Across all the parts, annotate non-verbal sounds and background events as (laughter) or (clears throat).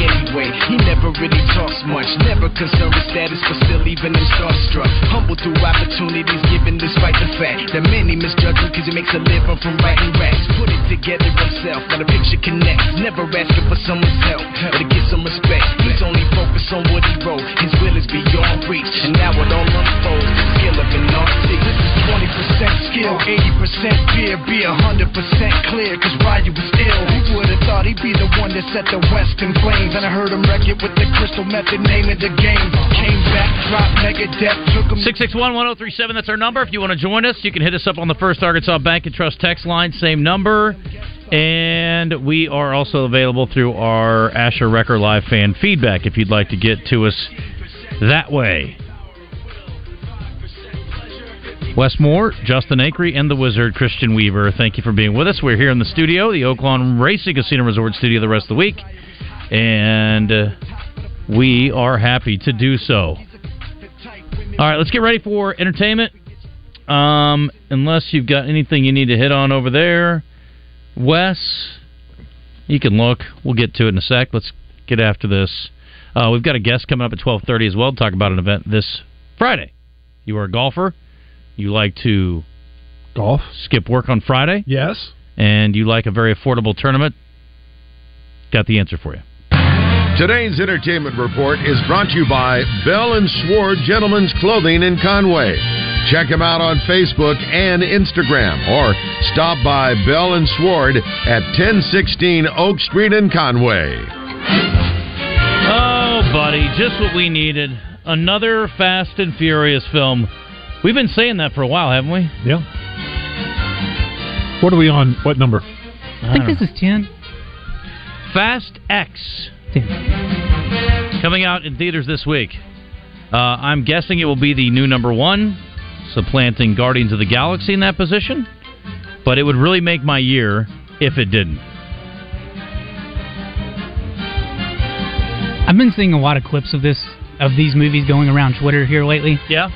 Anyway? He never really talks much, never concerned with status, but still even him starstruck. Humble through opportunities given despite the fact that many misjudge him because he makes a living from writing raps. Put it together himself, now a picture connects. Never asking for someone's help to get some respect. He's only focused on what he wrote. His will is beyond reach, and now it all unfolds. The skill of an artist. This is 20% skill, 80% fear, be 100% clear, cause Ryu was ill. Who would've thought he'd be the one that set the West in flames? And I heard him wreck it with the crystal method, name of the game. Came back, dropped Megadeth, took him 661 1037, that's our number. If you want to join us, you can hit us up on the First Arkansas Bank and Trust text line, same number. And we are also available through our Asher Record Live fan feedback if you'd like to get to us that way. Wes Moore, Justin Acree, and the Wizard Christian Weaver. Thank you for being with us. We're here in the studio, the Oaklawn Racing Casino Resort studio, the rest of the week, and uh, we are happy to do so. All right, let's get ready for entertainment. Um, unless you've got anything you need to hit on over there, Wes, you can look. We'll get to it in a sec. Let's get after this. Uh, we've got a guest coming up at twelve thirty as well to talk about an event this Friday. You are a golfer. You like to golf, skip work on Friday. Yes. And you like a very affordable tournament. Got the answer for you. Today's entertainment report is brought to you by Bell and Sword Gentlemen's Clothing in Conway. Check them out on Facebook and Instagram or stop by Bell and Sward at 1016 Oak Street in Conway. Oh, buddy, just what we needed. Another Fast and Furious film. We've been saying that for a while, haven't we? Yeah. What are we on? What number? I think this is 10. Fast X. Coming out in theaters this week. Uh, I'm guessing it will be the new number one, supplanting Guardians of the Galaxy in that position. But it would really make my year if it didn't. I've been seeing a lot of clips of this of these movies going around Twitter here lately. Yeah.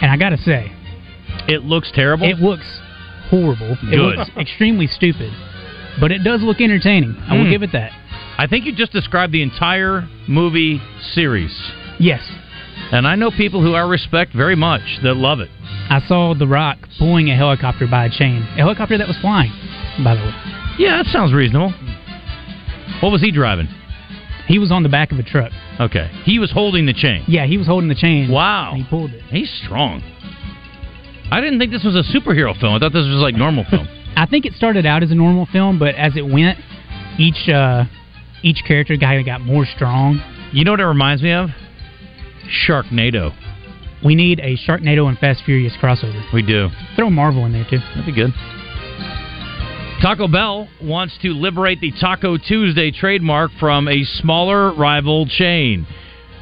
And I gotta say, it looks terrible. It looks horrible. It Good. looks extremely stupid, but it does look entertaining. I will Hmm. give it that. I think you just described the entire movie series. Yes, And I know people who I respect very much that love it. I saw The Rock pulling a helicopter by a chain, a helicopter that was flying. By the way, Yeah, that sounds reasonable. What was he driving? he was on the back of a truck. Okay. He was holding the chain. Yeah, he was holding the chain. Wow. and he pulled it. He's strong. I didn't think this was a superhero film. I thought this was like normal film. (laughs) I think it started out as a normal film, but as it went, each uh, each character guy got more strong. You know what it reminds me of? Sharknado. We need a Sharknado and Fast Furious crossover. We do. Throw Marvel in there too. That'd be good. Taco Bell wants to liberate the Taco Tuesday trademark from a smaller rival chain.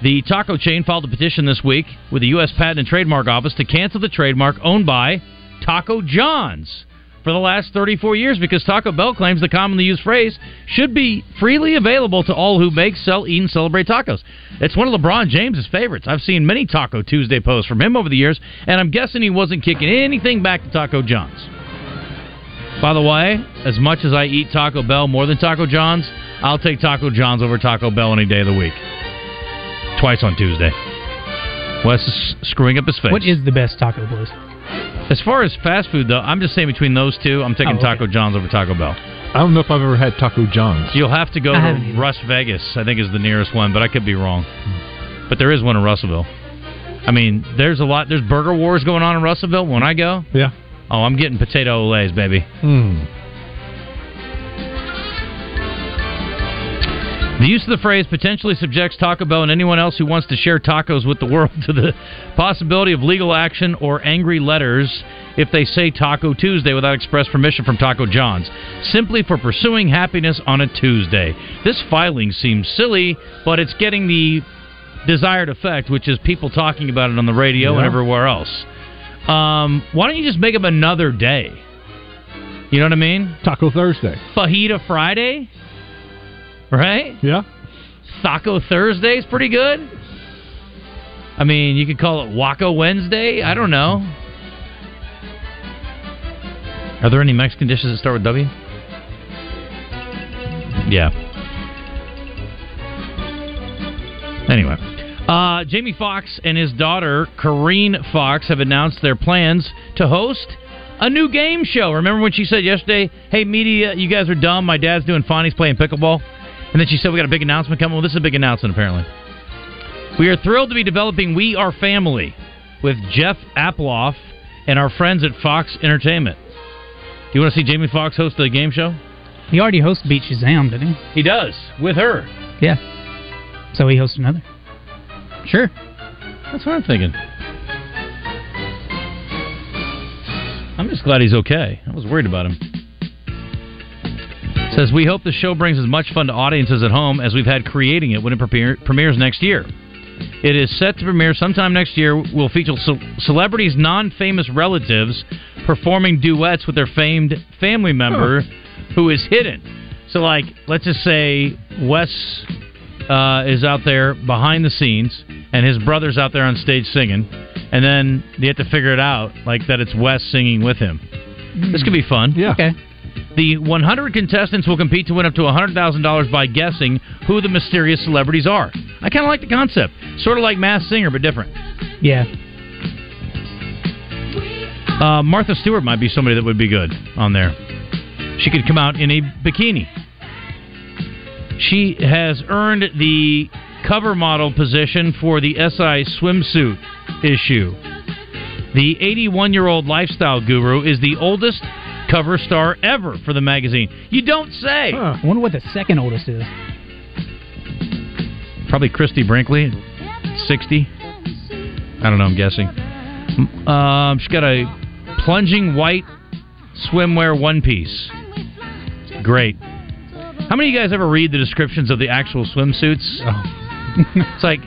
The taco chain filed a petition this week with the U.S. Patent and Trademark Office to cancel the trademark owned by Taco John's for the last 34 years because Taco Bell claims the commonly used phrase should be freely available to all who make, sell, eat, and celebrate tacos. It's one of LeBron James's favorites. I've seen many Taco Tuesday posts from him over the years, and I'm guessing he wasn't kicking anything back to Taco John's. By the way, as much as I eat Taco Bell more than Taco John's, I'll take Taco John's over Taco Bell any day of the week. Twice on Tuesday. Wes is screwing up his face. What is the best taco place? As far as fast food, though, I'm just saying between those two, I'm taking Oh, okay. Taco John's over Taco Bell. I don't know if I've ever had Taco John's. You'll have to go I to. Russ Vegas. I think is the nearest one, but I could be wrong. But there is one in Russellville. I mean, there's a lot. There's burger wars going on in Russellville. When I go, Yeah. oh, I'm getting potato Olés, baby. Hmm. The use of the phrase potentially subjects Taco Bell and anyone else who wants to share tacos with the world (laughs) to the possibility of legal action or angry letters if they say Taco Tuesday without express permission from Taco John's, simply for pursuing happiness on a Tuesday. This filing seems silly, but it's getting the desired effect, which is people talking about it on the radio and everywhere else. Um, why don't you just make up another day? You know what I mean? Taco Thursday. Fajita Friday, right? Yeah. Taco Thursday is pretty good. I mean, you could call it Waco Wednesday. I don't know. Are there any Mexican dishes that start with W? Yeah. Anyway, uh, Jamie Foxx and his daughter Corinne Foxx have announced their plans to host a new game show. Remember when she said yesterday, "Hey, media, you guys are dumb. My dad's doing fine. He's playing pickleball." And then she said, "We got a big announcement coming." Well, this is a big announcement, apparently. We are thrilled to be developing We Are Family with Jeff Apploff and our friends at Fox Entertainment. Do you want to see Jamie Foxx host the game show? He already hosts Beat Shazam, didn't he? He does with her. Yeah. So he hosts another. Sure. That's what I'm thinking. I'm just glad he's okay. I was worried about him. Says we hope the show brings as much fun to audiences at home as we've had creating it when it premiere, premieres next year. It is set to premiere sometime next year. Will feature ce- celebrities' non-famous relatives performing duets with their famed family member who is hidden. So, like, let's just say Wes uh, is out there behind the scenes, and his brother's out there on stage singing, and then you have to figure it out, like that it's Wes singing with him. This could be fun. Yeah. Okay. The 100 contestants will compete to win up to $100,000 by guessing who the mysterious celebrities are. I kind of like the concept. Sort of like Mass Singer, but different. Yeah. Uh, Martha Stewart might be somebody that would be good on there. She could come out in a bikini. She has earned the cover model position for the SI swimsuit issue. The 81 year old lifestyle guru is the oldest cover star ever for the magazine. You don't say. Huh. I wonder what the second oldest is. Probably Christie Brinkley, 60. I don't know, I'm guessing. Um, she's got a plunging white swimwear one piece. Great. How many of you guys ever read the descriptions of the actual swimsuits? (laughs) it's like,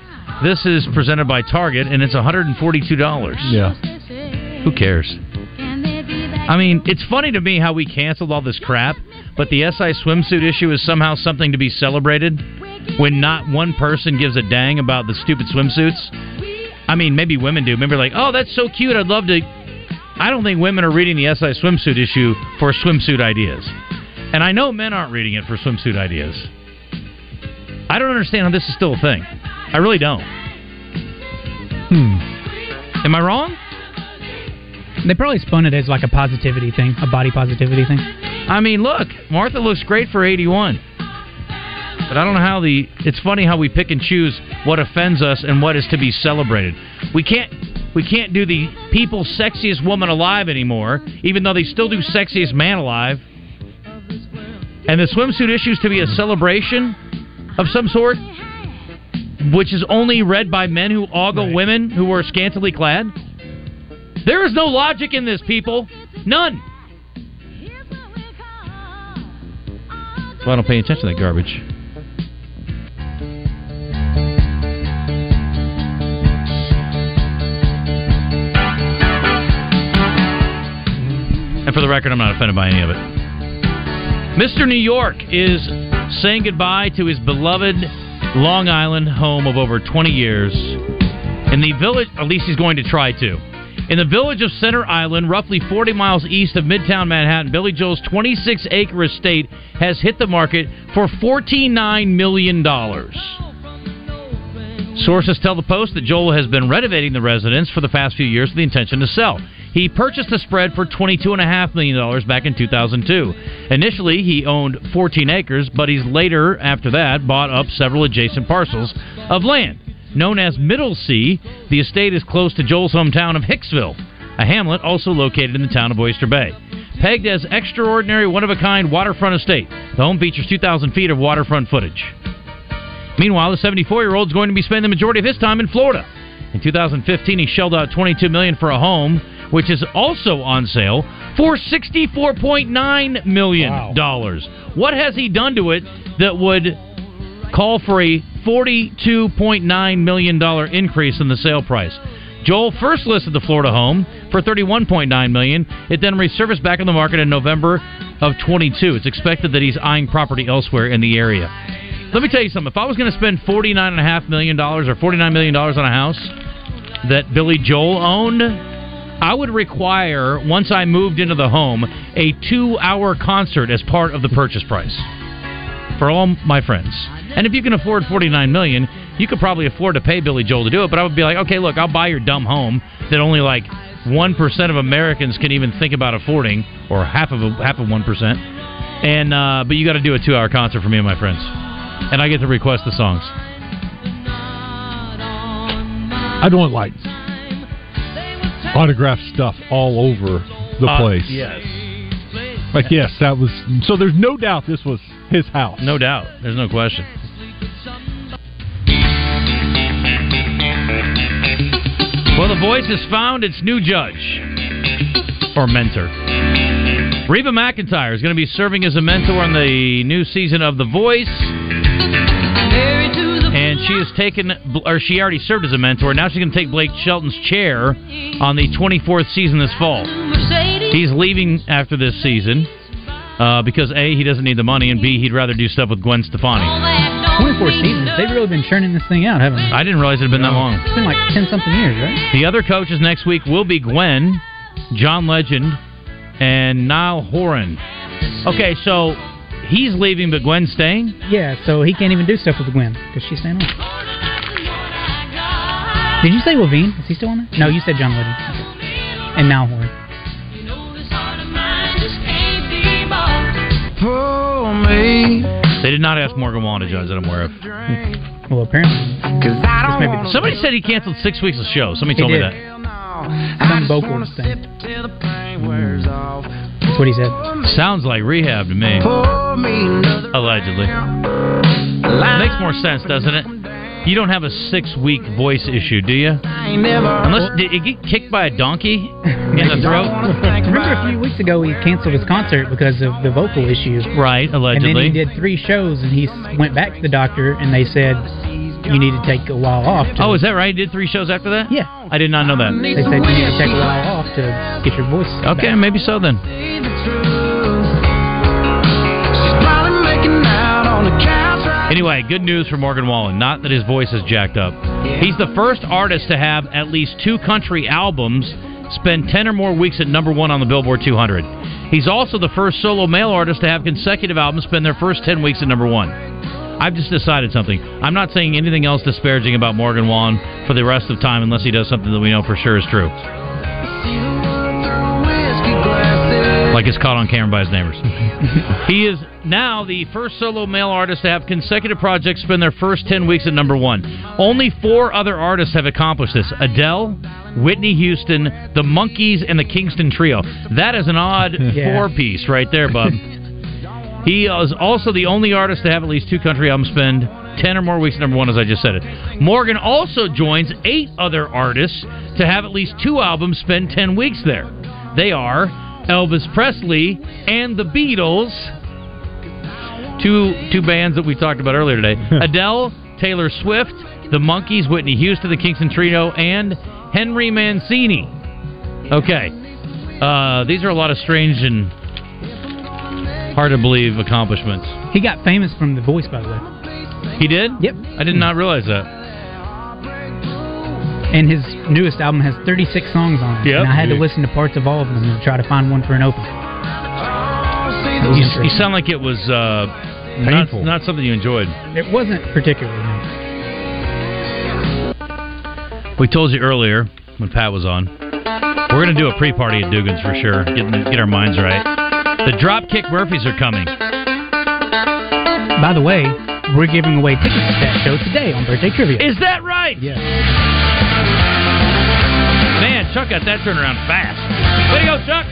this is presented by Target and it's $142. Yeah. Who cares? I mean, it's funny to me how we canceled all this crap, but the SI swimsuit issue is somehow something to be celebrated when not one person gives a dang about the stupid swimsuits. I mean, maybe women do. Maybe like, oh, that's so cute. I'd love to. I don't think women are reading the SI swimsuit issue for swimsuit ideas. And I know men aren't reading it for swimsuit ideas. I don't understand how this is still a thing. I really don't. Hmm. Am I wrong? They probably spun it as like a positivity thing, a body positivity thing. I mean, look, Martha looks great for 81. But I don't know how the. It's funny how we pick and choose what offends us and what is to be celebrated. We can't. We can't do the people's sexiest woman alive anymore, even though they still do sexiest man alive. And the swimsuit issue is to be a celebration of some sort, which is only read by men who ogle Right. women who are scantily clad. There is no logic in this, people. None. So I don't pay attention to that garbage. And for the record, I'm not offended by any of it. Mr. New York is saying goodbye to his beloved Long Island home of over 20 years. In the village, at least he's going to try to. In the village of Center Island, roughly 40 miles east of Midtown Manhattan, Billy Joel's 26 acre estate has hit the market for $49 million. Sources tell the Post that Joel has been renovating the residence for the past few years with the intention to sell. He purchased the spread for $22.5 million back in 2002. Initially, he owned 14 acres, but he's later, after that, bought up several adjacent parcels of land. Known as Middle Sea, the estate is close to Joel's hometown of Hicksville, a hamlet also located in the town of Oyster Bay. Pegged as extraordinary, one of a kind waterfront estate, the home features 2,000 feet of waterfront footage. Meanwhile, the 74 year old is going to be spending the majority of his time in Florida. In 2015, he shelled out 22 million for a home, which is also on sale for 64.9 million dollars. What has he done to it that would call for a 42.9 million dollar increase in the sale price? Joel first listed the Florida home for 31.9 million. It then resurfaced back on the market in November of 22. It's expected that he's eyeing property elsewhere in the area. Let me tell you something. If I was going to spend $49.5 million or $49 million on a house that Billy Joel owned, I would require, once I moved into the home, a two hour concert as part of the purchase price for all my friends. And if you can afford 49 million, you could probably afford to pay Billy Joel to do it. But I would be like, okay, look, I'll buy your dumb home that only like 1% of Americans can even think about affording, or half of a, half of 1%. And, uh, but you got to do a two hour concert for me and my friends and I get to request the songs. I'd want like autograph stuff all over the Uh, place. yes. Like yes, that was. So there's no doubt this was his house. No doubt. There's no question. Well, The Voice has found its new judge or mentor. Reba McEntire is going to be serving as a mentor on the new season of The Voice. And she has taken, or she already served as a mentor. Now she's going to take Blake Shelton's chair on the 24th season this fall. He's leaving after this season uh, because A, he doesn't need the money, and B, he'd rather do stuff with Gwen Stefani. 24 seasons. They've really been churning this thing out, haven't they? I didn't realize it had been that long. It's been like 10 something years, right? The other coaches next week will be Gwen, John Legend, and Niall Horan. Okay, so he's leaving, but Gwen's staying? Yeah, so he can't even do stuff with Gwen because she's staying on. Did you say Levine? Is he still on there? No, you said John Legend. And now Horn. They did not ask Morgan Wallen to judge that I'm aware of. (laughs) Well, apparently. This may be the- Somebody said he canceled six weeks of show. Somebody He told did. me that. Some vocals thing. That's what he said. Sounds like rehab to me. Allegedly. Makes more sense, doesn't it? You don't have a six week voice issue, do you? Unless did it get kicked by a donkey (laughs) in the throat? Remember a few weeks ago he canceled his concert because of the vocal issue. Right, allegedly. And then allegedly. he did three shows, and he went back to the doctor, and they said you need to take a while off. To, Oh, is that right? He did three shows after that? Yeah. I did not know that. They said you need to take a while off to get your voice. Okay, back. maybe so then. Anyway, good news for Morgan Wallen. Not that his voice is jacked up. He's the first artist to have at least two country albums spend 10 or more weeks at number one on the Billboard 200. He's also the first solo male artist to have consecutive albums spend their first 10 weeks at number one. I've just decided something. I'm not saying anything else disparaging about Morgan Wallen for the rest of time unless he does something that we know for sure is true. Like it's caught on camera by his neighbors. (laughs) (laughs) he is now the first solo male artist to have consecutive projects spend their first 10 weeks at number one. Only four other artists have accomplished this Adele, Whitney Houston, the Monkees, and the Kingston Trio. That is an odd (laughs) Yeah. four piece right there, bub. (laughs) he is also the only artist to have at least two country albums spend 10 or more weeks at number one, as I just said it. Morgan also joins eight other artists to have at least two albums spend 10 weeks there. They are Elvis Presley and the Beatles, two two bands that we talked about earlier today. (laughs) Adele, Taylor Swift, the Monkees, Whitney Houston, the Kingston Trio, and Henry Mancini. Okay, uh, these are a lot of strange and hard to believe accomplishments. He got famous from The Voice, by the way. He did? Yep. I did not realize that. And his newest album has 36 songs on it. Yep. And I had to listen to parts of all of them to try to find one for an opening. Was You, you sound like it was uh, not, Painful. not something you enjoyed. It wasn't particularly. no. We told you earlier when Pat was on. We're going to do a pre-party at Dugan's for sure. Get, get our minds right. The Dropkick Murphys are coming. By the way, we're giving away tickets to that show today on Birthday Trivia. Is that right? Yes. Chuck got that turnaround fast. Way to go, Chuck.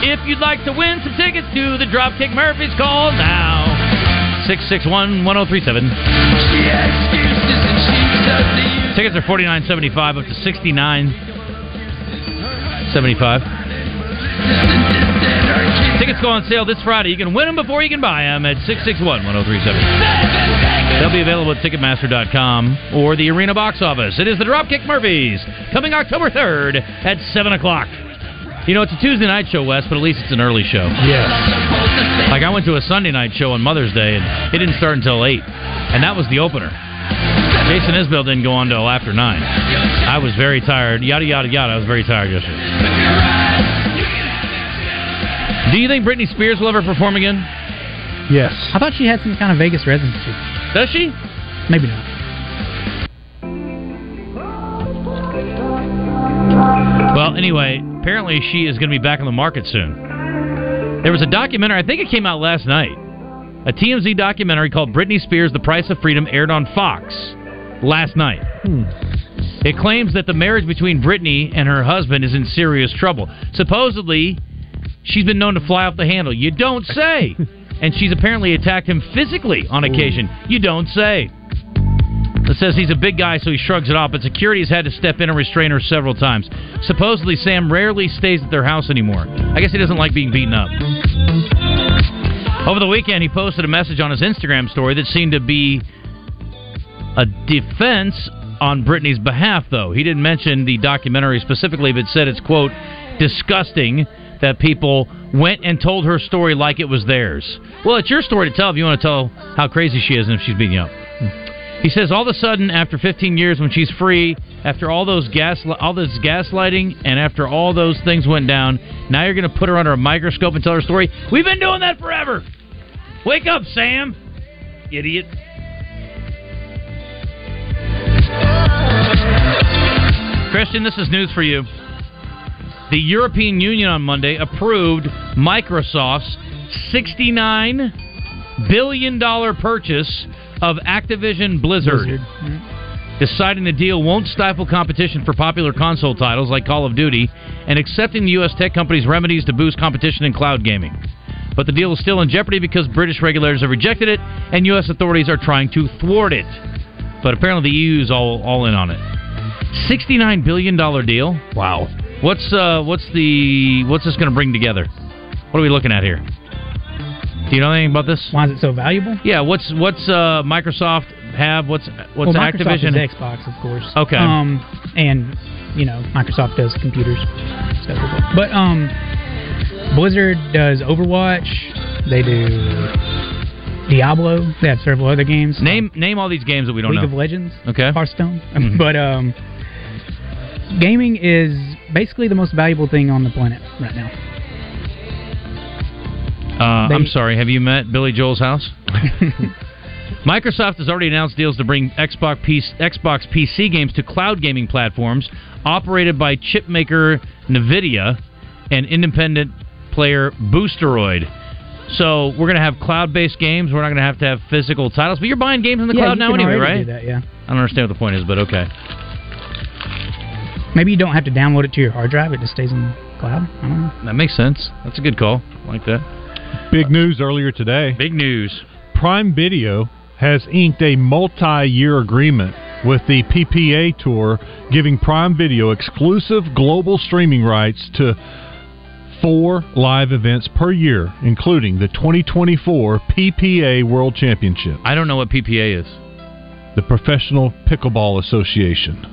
If you'd like to win some tickets to the Dropkick Murphys, call now. 661 1037. Tickets are forty nine seventy five up to sixty nine seventy five. Tickets go on sale this Friday. You can win them before you can buy them at 661 1037. They'll be available at Ticketmaster.com or the Arena box office. It is the Dropkick Murphys coming October 3rd at 7 o'clock. You know, it's a Tuesday night show, Wes, but at least it's an early show. Yeah. Like, I went to a Sunday night show on Mother's Day, and it didn't start until 8. And that was the opener. Jason Isbell didn't go on until after 9. I was very tired. Yada, yada, yada. I was very tired yesterday. Do you think Britney Spears will ever perform again? Yes. I thought she had some kind of Vegas residency. Does she? Maybe not. Well, anyway, apparently she is going to be back on the market soon. There was a documentary, I think it came out last night. A TMZ documentary called Britney Spears The Price of Freedom aired on Fox last night. Hmm. It claims that the marriage between Britney and her husband is in serious trouble. Supposedly, she's been known to fly off the handle. You don't say. (laughs) and she's apparently attacked him physically on occasion. You don't say. It says he's a big guy, so he shrugs it off, but security has had to step in and restrain her several times. Supposedly, Sam rarely stays at their house anymore. I guess he doesn't like being beaten up. Over the weekend, he posted a message on his Instagram story that seemed to be a defense on Britney's behalf, though. He didn't mention the documentary specifically, but said it's, quote, disgusting that people went and told her story like it was theirs. Well, it's your story to tell if you want to tell how crazy she is and if she's beating you up. He says all of a sudden, after 15 years, when she's free, after all those gas, all this gaslighting, and after all those things went down, now you're going to put her under a microscope and tell her story. We've been doing that forever. Wake up, Sam, idiot. Christian, this is news for you. The European Union on Monday approved Microsoft's $69 billion purchase of Activision Blizzard, deciding the deal won't stifle competition for popular console titles like Call of Duty and accepting the U.S. tech company's remedies to boost competition in cloud gaming. But the deal is still in jeopardy because British regulators have rejected it and U.S. authorities are trying to thwart it. But apparently the EU is all, all in on it. $69 billion deal? Wow. What's uh what's the what's this going to bring together? What are we looking at here? Do you know anything about this? Why is it so valuable? Yeah, what's what's uh Microsoft have? What's what's well, Microsoft Activision? is Xbox, of course. Okay. Um, and you know, Microsoft does computers. But um, Blizzard does Overwatch. They do Diablo. They have several other games. Name name all these games that we don't League know. of Legends. Okay. Hearthstone. Mhm. (laughs) But um, gaming is basically the most valuable thing on the planet right now. Uh, They- I'm sorry. Have you met Billy Joel's house? (laughs) Microsoft has already announced deals to bring Xbox PC, Xbox PC games to cloud gaming platforms operated by chipmaker Nvidia and independent player Boosteroid. So we're going to have cloud-based games. We're not going to have to have physical titles, but you're buying games in the yeah, cloud now anyway, right? Do that, yeah. I don't understand what the point is, but okay. Maybe you don't have to download it to your hard drive; it just stays in the cloud. I don't know. That makes sense. That's a good call. I like that. Big news earlier today. Big news. Prime Video has inked a multi-year agreement with the PPA Tour, giving Prime Video exclusive global streaming rights to four live events per year, including the 2024 PPA World Championship, I don't know what PPA is. the Professional Pickleball Association.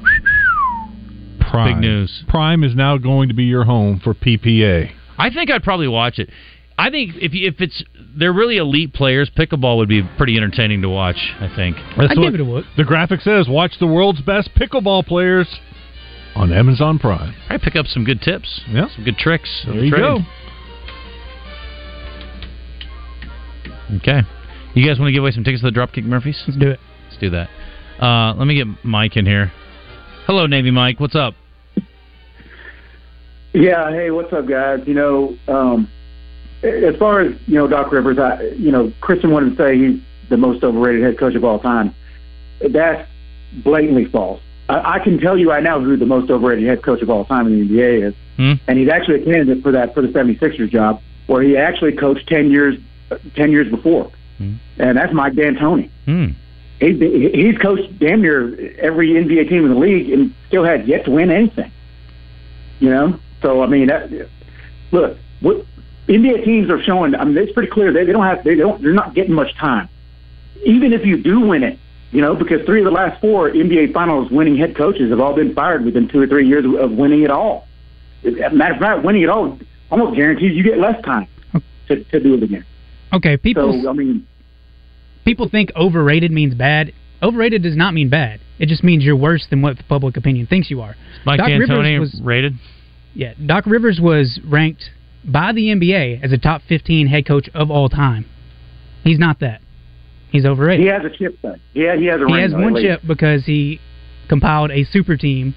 Prime. Big news. Prime is now going to be your home for PPA. I think I'd probably watch it. I think if you, if it's they're really elite players, pickleball would be pretty entertaining to watch. I think. That's I'd what give it a look. The graphic says, watch the world's best pickleball players on Amazon Prime. I pick up some good tips. Yeah. Some good tricks. There the you trade. go. Okay. You guys want to give away some tickets to the Dropkick Murphys? Let's do it. Let's do that. Uh, let me get Mike in here. Hello, Navy Mike. What's up? Yeah, hey, what's up, guys? You know, um, as far as you know, Doc Rivers, I, you know, Christian wanted to say he's the most overrated head coach of all time. That's blatantly false. I, I can tell you right now who the most overrated head coach of all time in the NBA is, Hmm? and he's actually a candidate for that for the 76ers job, where he actually coached ten years, ten years before, Hmm. and that's Mike D'Antoni. Hmm. He, he's coached damn near every NBA team in the league and still had yet to win anything. You know, so I mean, that, look, what NBA teams are showing. I mean, it's pretty clear they, they don't have they don't they're not getting much time. Even if you do win it, you know, because three of the last four NBA Finals winning head coaches have all been fired within two or three years of winning it all. As a matter of fact, winning it all almost guarantees you get less time to, to do it again. Okay, people So I mean, people think overrated means bad. Overrated does not mean bad. It just means you're worse than what the public opinion thinks you are. Mike Doc Rivers D'Antoni was- rated. Yeah, Doc Rivers was ranked by the NBA as a top 15 head coach of all time. He's not that. He's overrated. he has a chip though. Yeah, he has a he has one chip because he compiled a super team,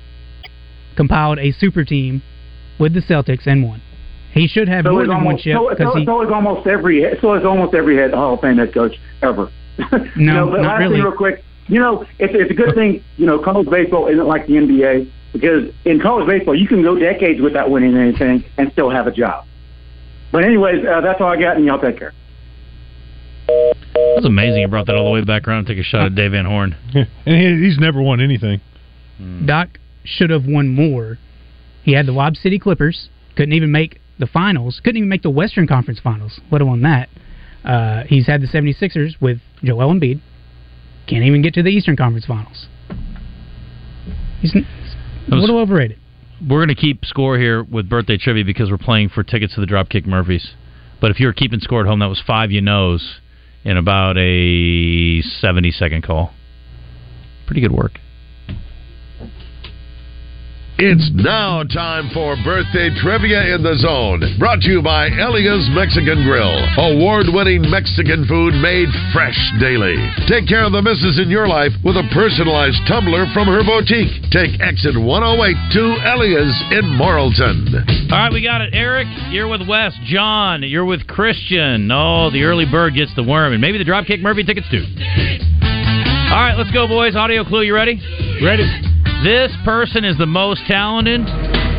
compiled a super team with the Celtics and won. He should have So more than one almost chip so, because so, he. so is almost every so is almost every head Hall of Fame head coach ever. (laughs) you No, know, but not last really. thing real quick. You know, it's, it's a good thing. You know, college baseball isn't like the NBA because in college baseball you can go decades without winning anything and still have a job. But anyways, uh, that's all I got, and y'all take care. That's amazing. You brought that all the way back around and take a shot at Dave Van Horn. (laughs) and he, he's never won anything. Doc should have won more. He had the Lob City Clippers, couldn't even make the finals, couldn't even make the Western Conference finals, let alone that. Uh, he's had the 76ers with Joel Embiid, can't even get to the Eastern Conference finals. He's a was- little overrated. We're going to keep score here with birthday trivia because we're playing for tickets to the Dropkick Murphys. But if you were keeping score at home, that was five you knows in about a 70 second call. Pretty good work. It's now time for birthday trivia in the zone. Brought to you by Elia's Mexican Grill. Award winning Mexican food made fresh daily. Take care of the misses in your life with a personalized tumbler from her boutique. Take exit 108 to Elia's in Morrilton. All right, we got it. Eric, you're with Wes. John, you're with Christian. Oh, the early bird gets the worm, and maybe the Dropkick Murphy tickets too. All right, let's go, boys. Audio clue, you ready? Ready? This person is the most talented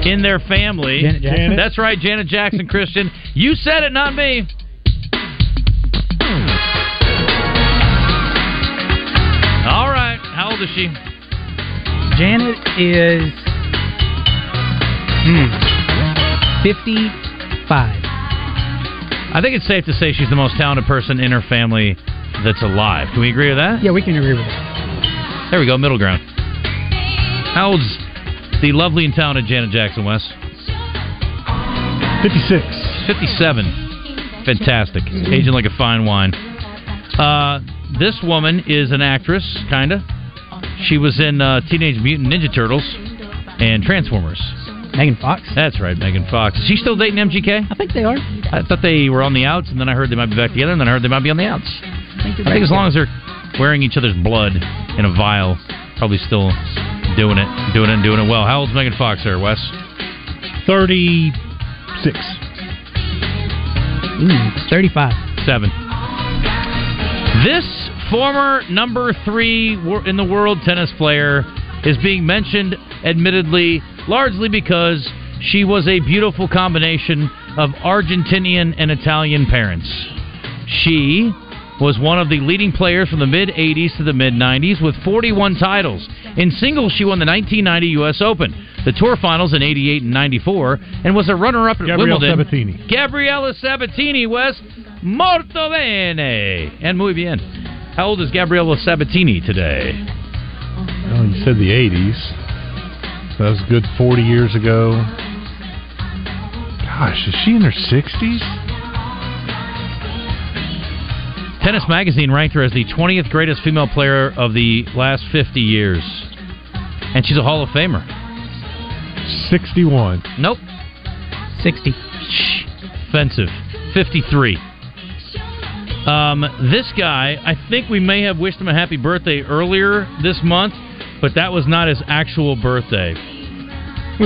in their family. Janet Jackson? That's right, Janet Jackson, Christian. You said it, not me. All right, how old is she? Janet is hmm, 55. I think it's safe to say she's the most talented person in her family that's alive. Can we agree with that? Yeah, we can agree with that. There we go, middle ground. How old's the lovely and talented Janet Jackson, Wes? 56. 57. Fantastic. Aging like a fine wine. Uh, this woman is an actress, kind of. She was in uh, Teenage Mutant Ninja Turtles and Transformers. Megan Fox? That's right, Megan Fox. Is she still dating MGK? I think they are. I thought they were on the outs, and then I heard they might be back together, and then I heard they might be on the outs. I think, I think as long as they're wearing each other's blood in a vial, probably still doing it, doing it, and doing it well. How old's Megan Fox there, Wes? 36. Ooh, 35. Seven. This former number three in the world tennis player is being mentioned, admittedly, largely because she was a beautiful combination of Argentinian and Italian parents. She was one of the leading players from the mid 80s to the mid 90s with 41 titles. In singles, she won the 1990 U.S. Open, the Tour Finals in 88 and 94, and was a runner up at Gabrielle Wimbledon. Sabatini. Gabriella Sabatini, Wes. Molto bene. And muy bien. How old is Gabriella Sabatini today? Oh, you said the 80s. That was a good 40 years ago. Gosh, is she in her 60s? Tennis Magazine ranked her as the 20th greatest female player of the last 50 years. And she's a Hall of Famer. 61. Nope. 60. Shh. Offensive. 53. Um, this guy, I think we may have wished him a happy birthday earlier this month, but that was not his actual birthday. (laughs)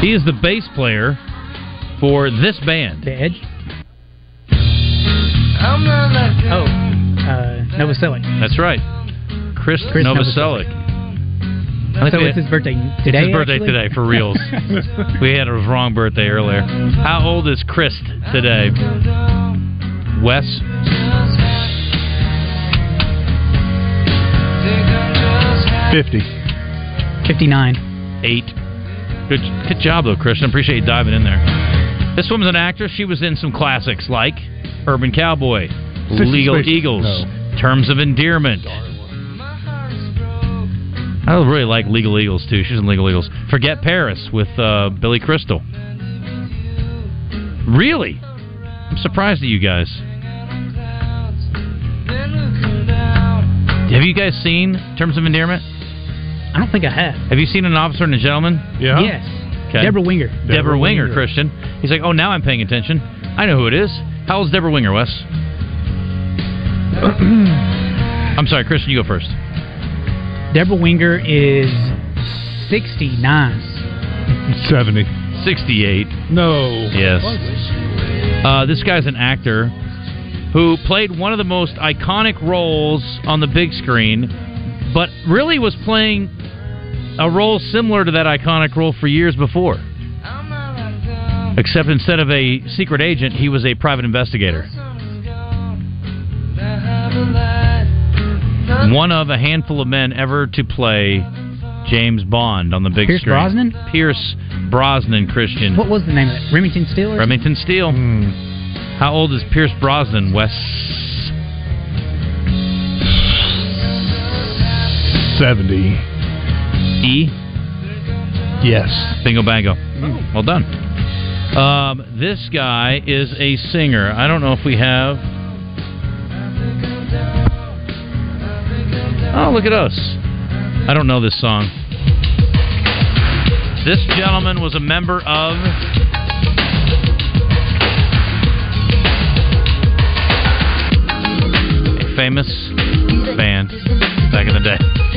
he is the bass player for this band. The Edge. Oh, uh, Novoselic. That's right, Chris, Chris Novoselic. I think So we- it's his birthday It's today. his birthday actually? today for reals. (laughs) we had a wrong birthday earlier. How old is Chris today? Wes? Fifty. Fifty-nine. Eight. Good, good job though, Christian. Appreciate you diving in there. This woman's an actress. She was in some classics like Urban Cowboy, Sissy Legal Spacey. Eagles, No. Terms of Endearment. I really like Legal Eagles too. She's in Legal Eagles. Forget Paris with uh, Billy Crystal. Really? I'm surprised at you guys. Have you guys seen Terms of Endearment? I don't think I have. Have you seen An Officer and a Gentleman? Yeah. Yes. Okay. Deborah Winger. Deborah, Deborah Winger, Winger. Christian. He's like, oh, now I'm paying attention. I know who it is. How old's Deborah Winger, Wes? (clears throat) I'm sorry, Christian, you go first. Deborah Winger is sixty-nine. Seventy. 68. No. Yes. Uh, this guy's an actor who played one of the most iconic roles on the big screen, but really was playing a role similar to that iconic role for years before. Except instead of a secret agent, he was a private investigator. One of a handful of men ever to play James Bond on the big Pierce screen. Brosnan? Pierce Brosnan, Christian. What was the name of it? Remington Steele? Remington Steele. Hmm. How old is Pierce Brosnan, Wes? Seventy. E? Yes. Bingo bango. Well done. Um, this guy is a singer. I don't know if we have. Oh, look at us. I don't know this song. This gentleman was a member of. A famous band back in the day.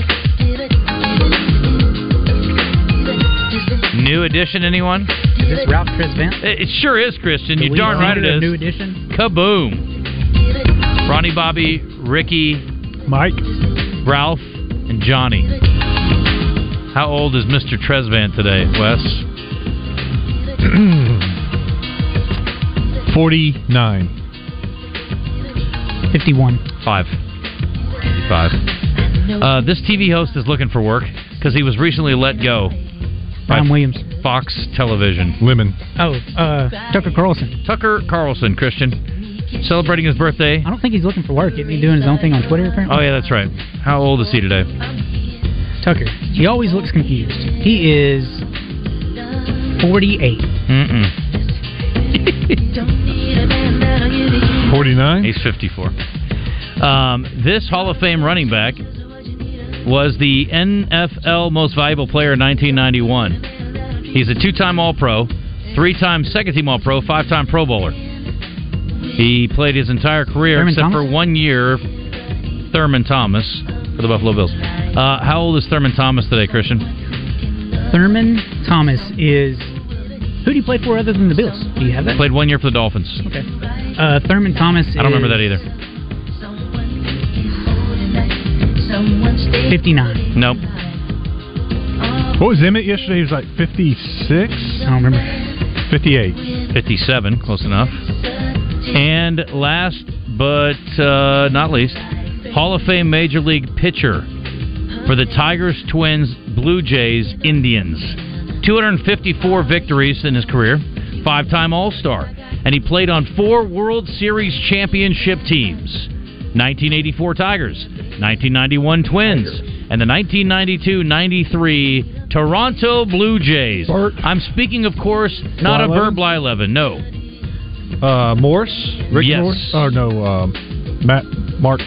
New edition, anyone? Is this Ralph Tresvant? It, it sure is, Christian. The You darn right it is. singer. New Edition. Kaboom. Ronnie Bobby, Ricky, Mike. Ralph, and Johnny. How old is Mr. Tresvant today, Wes? (clears throat) Forty-nine. Fifty-one. Five. Five. Uh, this TV host is looking for work because he was recently let go by Ron Williams. Fox Television. Lemon. Oh, uh, Tucker Carlson. Tucker Carlson, Christian, celebrating his birthday. I don't think he's looking for work. Isn't he doing his own thing on Twitter? Apparently. Oh yeah, that's right. How old is he today? Tucker. He always looks confused. He is forty-eight. Mm-mm. Forty-nine. He's 54. Um, this Hall of Fame running back was the NFL Most Valuable Player in 1991. He's a two-time All-Pro, three-time second-team All-Pro, five-time Pro Bowler. He played his entire career Thurman except Thomas? for one year. Thurman Thomas for the Buffalo Bills. Uh, how old is Thurman Thomas today, Christian? Thurman Thomas is. Who do you play for other than the Bills? Do you have that? Played one year for the Dolphins. Okay. Uh, Thurman Thomas. I don't remember that either. Fifty-nine. Nope. What was Emmitt yesterday? He was like fifty-six. I don't remember. Fifty-eight. 57, close enough. And last but uh, not least, Hall of Fame Major League pitcher for the Tigers, Twins, Blue Jays, Indians. 254 victories in his career, five time All Star. And he played on four World Series championship teams 1984 Tigers, 1991 Twins, and the 1992 93 Toronto Blue Jays. Bert. I'm speaking, of course, not of Bert Blyleven? Blyleven, no. Uh, Morse. Rick Yes. Morse. Oh no. Um, Matt. Mark.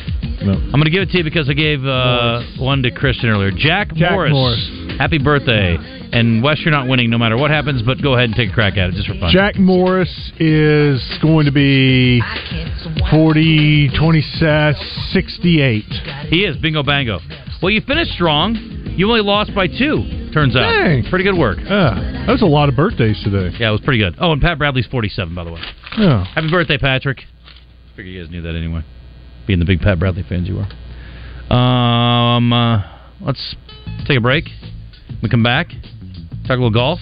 No. I'm going to give it to you because I gave uh, one to Christian earlier. Jack, Jack Morris. Morris. Happy birthday. And Wes, you're not winning no matter what happens, but go ahead and take a crack at it just for fun. Jack Morris is going to be 40, 27, 68. He is. Bingo bango. Well, you finished strong. You only lost by two, turns out. Dang. Pretty good work. Yeah, that was a lot of birthdays today. Yeah, it was pretty good. Oh, and Pat Bradley's 47, by the way. Yeah. Happy birthday, Patrick. I Figure you guys knew that anyway. Being the big Pat Bradley fans you are. Um, uh, let's take a break. We come back, talk a little golf.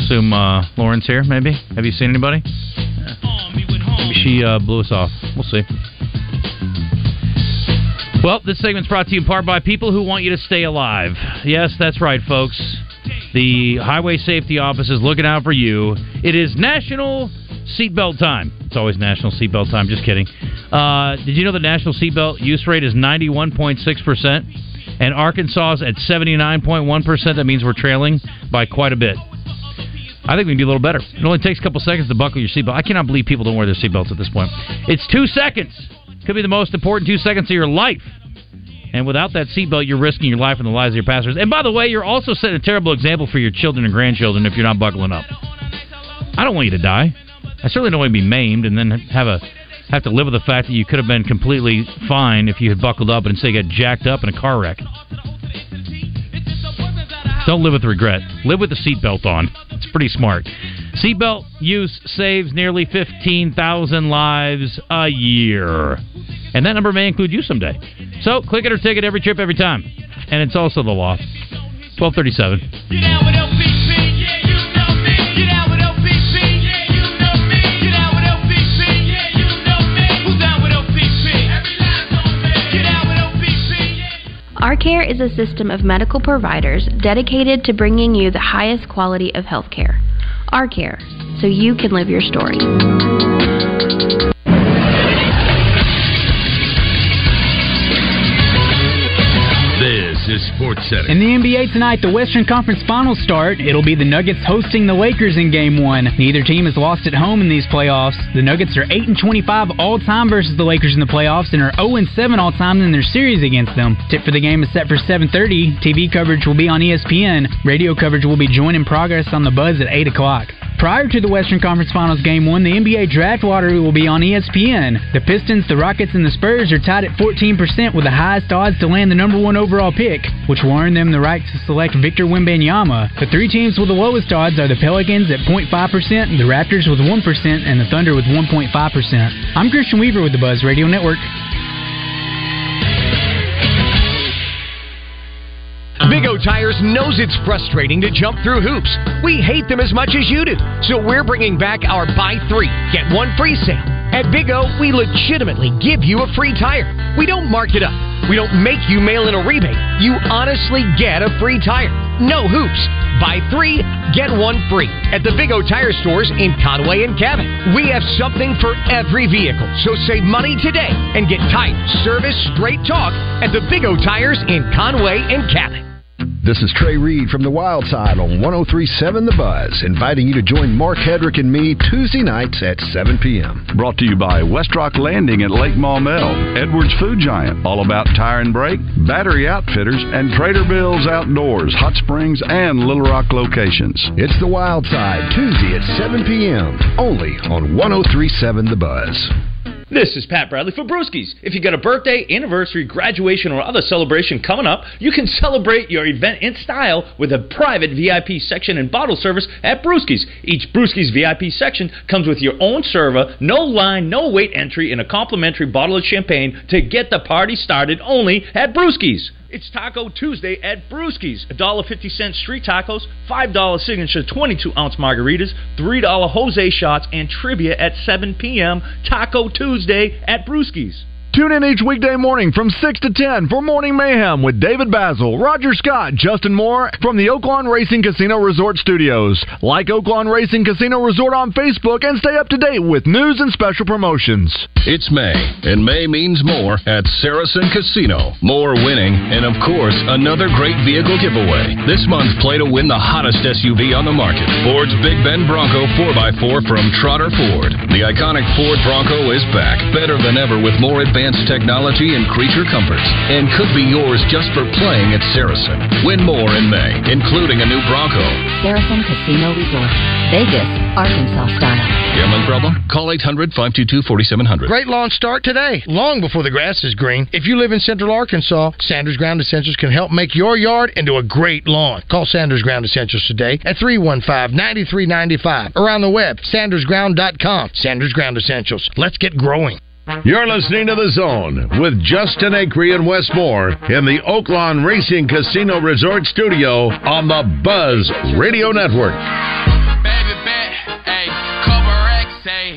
Assume uh, Lauren's here, maybe. Have you seen anybody? Maybe she uh, blew us off. We'll see. Well, this segment's brought to you in part by people who want you to stay alive. Yes, that's right, folks. The Highway Safety Office is looking out for you. It is National Seatbelt Time. It's always National Seatbelt Time. Just kidding. Uh, did you know the national seatbelt use rate is 91.6%? And Arkansas is at 79.1%. That means we're trailing by quite a bit. I think we can do a little better. It only takes a couple seconds to buckle your seatbelt. I cannot believe people don't wear their seatbelts at this point. It's two seconds. Could be the most important two seconds of your life. And without that seatbelt, you're risking your life and the lives of your passengers. And by the way, you're also setting a terrible example for your children and grandchildren if you're not buckling up. I don't want you to die. I certainly don't want to be maimed and then have a have to live with the fact that you could have been completely fine if you had buckled up and you got jacked up in a car wreck. Don't live with regret. Live with the seatbelt on. It's pretty smart. Seatbelt use saves nearly 15,000 lives a year. And that number may include you someday. So click it or take it every trip, every time. And it's also the law. 1237. Our Care is a system of medical providers dedicated to bringing you the highest quality of healthcare. Our Care, so you can live your story. Is Sports Center. In the NBA tonight, the Western Conference Finals start. It'll be the Nuggets hosting the Lakers in Game One. Neither team has lost at home in these playoffs. The Nuggets are 8 and 25 all time versus the Lakers in the playoffs, and are 0 and 7 all time in their series against them. Tip for the game is set for 7:30. TV coverage will be on ESPN. Radio coverage will be joined in progress on the Buzz at 8 o'clock. Prior to the Western Conference Finals Game 1, the NBA Draft Lottery will be on ESPN. The Pistons, the Rockets, and the Spurs are tied at 14% with the highest odds to land the number one overall pick, which will earn them the right to select Victor Wembanyama. The three teams with the lowest odds are the Pelicans at 0.5%, the Raptors with 1%, and the Thunder with 1.5%. I'm Christian Weaver with the Buzz Radio Network. Big O Tires knows it's frustrating to jump through hoops. We hate them as much as you do. So we're bringing back our buy three, get one free sale. At Big O, we legitimately give you a free tire. We don't mark it up. We don't make you mail in a rebate. You honestly get a free tire. No hoops. Buy three, get one free at the Big O Tire stores in Conway and Cabot. We have something for every vehicle. So save money today and get tires, service, straight talk at the Big O Tires in Conway and Cabot. This is Trey Reed from the Wild Side on 1037 The Buzz, inviting you to join Mark Hedrick and me Tuesday nights at 7 p.m. Brought to you by Westrock Landing at Lake Maumelle, Edwards Food Giant, all about tire and brake, battery outfitters, and Trader Bill's Outdoors, Hot Springs, and Little Rock locations. It's the Wild Side, Tuesday at 7 p.m., only on 1037 The Buzz. This is Pat Bradley for Brewskis. If you got a birthday, anniversary, graduation, or other celebration coming up, you can (laughs) celebrate your event in style with a private VIP section and bottle service at Brewskis. Each Brewskis VIP section comes with your own server, no line, no wait entry, and a complimentary bottle of champagne to get the party started only at Brewskis. It's Taco Tuesday at Brewskis. $1.50 street tacos, $5 signature 22 ounce margaritas, $3 Jose shots, and trivia at 7 p.m. Taco Tuesday at Brewskis. Tune in each weekday morning from 6 to 10 for Morning Mayhem with David Bazzel, Roger Scott, Justin Moore from the Oaklawn Racing Casino Resort Studios. Like Oaklawn Racing Casino Resort on Facebook and stay up to date with news and special promotions. It's May, and May means more at Saracen Casino. More winning, and of course, another great vehicle giveaway. This month, play to win the hottest SUV on the market Ford's Big Bend Bronco 4x4 from Trotter Ford. The iconic Ford Bronco is back, better than ever with more advanced advanced technology and creature comforts, and could be yours just for playing at Saracen. Win more in May, including a new Bronco. Saracen Casino Resort. Vegas, Arkansas style. Gambling problem? Call 800 522 4700. Great lawn start today, long before the grass is green. If you live in central Arkansas, Sanders Ground Essentials can help make your yard into a great lawn. Call Sanders Ground Essentials today at 315 9395 or on the web, sandersground.com. Sanders Ground Essentials. Let's get growing. You're listening to The Zone with Justin Acree and Wes Moore in the Oaklawn Racing Casino Resort Studio on the Buzz Radio Network.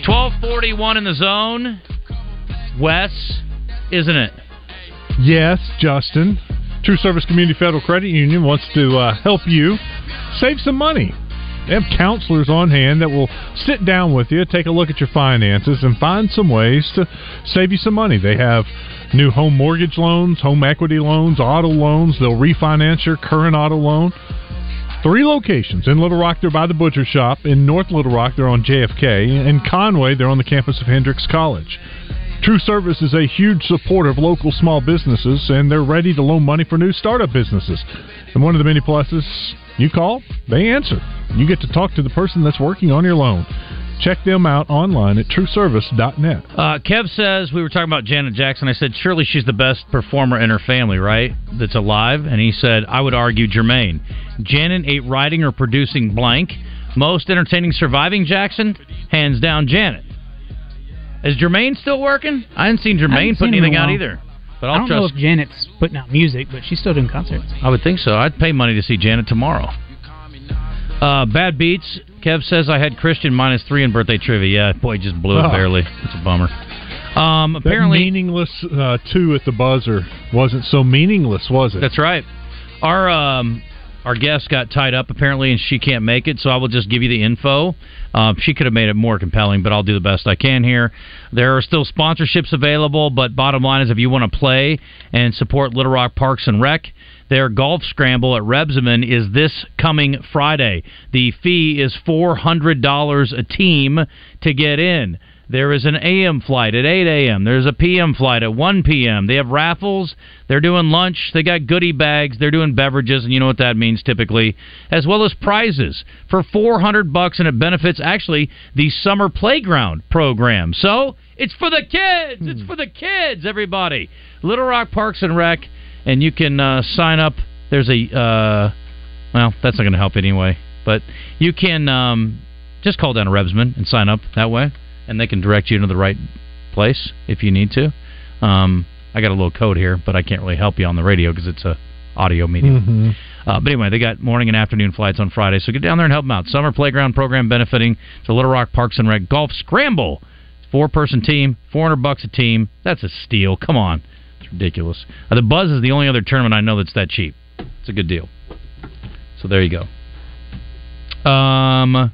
1241 in the zone. Wes, isn't it? Yes, Justin. True Service Community Federal Credit Union wants to uh, help you save some money. They have counselors on hand that will sit down with you, take a look at your finances, and find some ways to save you some money. They have new home mortgage loans, home equity loans, auto loans. They'll refinance your current auto loan. Three locations. In Little Rock, they're by the Butcher Shop. In North Little Rock, they're on JFK. In Conway, they're on the campus of Hendrix College. True Service is a huge supporter of local small businesses, and they're ready to loan money for new startup businesses. And one of the many pluses, you call, they answer. You get to talk to the person that's working on your loan. Check them out online at trueservice.net. Uh, Kev says we were talking about Janet Jackson. I said surely she's the best performer in her family, right? That's alive. And he said I would argue Jermaine. Janet ain't writing or producing blank. Most entertaining surviving Jackson, hands down Janet. Is Jermaine still working? I haven't seen I haven't Jermaine seen put him in a anything out either. But I'll I don't trust. know if Janet's putting out music, but she's still doing concerts. I would think so. I'd pay money to see Janet tomorrow. Uh, bad beats. Kev says I had Christian minus three in birthday trivia. Yeah, boy, just blew it Oh. barely. It's a bummer. Um, That apparently, meaningless uh, two at the buzzer wasn't so meaningless, was it? That's right. Our um, our guest got tied up apparently, and she can't make it. So I will just give you the info. Um, she could have made it more compelling, but I'll do the best I can here. There are still sponsorships available, but bottom line is, if you want to play and support Little Rock Parks and Rec. Their golf scramble at Rebsamen is this coming Friday. The fee is $400 a team to get in. There is an AM flight at 8 a.m. There's a PM flight at 1 p.m. They have raffles. They're doing lunch. They got goodie bags. They're doing beverages, and you know what that means typically, as well as prizes for 400 bucks, and it benefits actually the summer playground program. So it's for the kids. It's for the kids. Everybody, Little Rock Parks and Rec, and you can uh, sign up. There's a uh, well, that's not going to help anyway, but you can um, just call down a Rebsamen and sign up that way, and they can direct you to the right place if you need to. Um, I got a little code here, but I can't really help you on the radio because it's a audio medium. Mhm. Uh, but anyway, they got morning and afternoon flights on Friday, so get down there and help them out. Summer playground program benefiting the Little Rock Parks and Rec Golf Scramble. Four person team, four hundred bucks a team. That's a steal. Come on, it's ridiculous. Uh, the Buzz is the only other tournament I know that's that cheap. It's a good deal. So there you go. Um,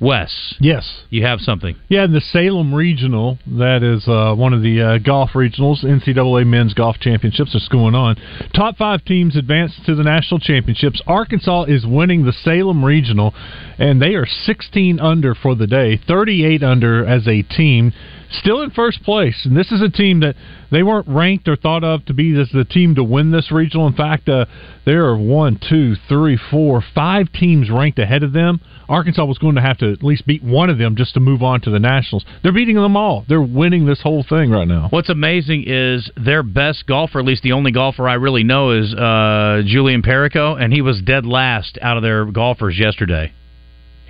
Wes. Yes. You have something. Yeah, and the Salem Regional, that is uh, one of the uh, golf regionals, NCAA Men's Golf Championships that's going on. Top five teams advance to the national championships. Arkansas is winning the Salem Regional, and they are 16 under for the day, 38 under as a team. Still in first place, and this is a team that they weren't ranked or thought of to be as the team to win this regional. In fact, uh, there are one, two, three, four, five teams ranked ahead of them. Arkansas was going to have to at least beat one of them just to move on to the Nationals. They're beating them all. They're winning this whole thing right now. What's amazing is their best golfer, at least the only golfer I really know, is uh, Julian Perico, and he was dead last out of their golfers yesterday.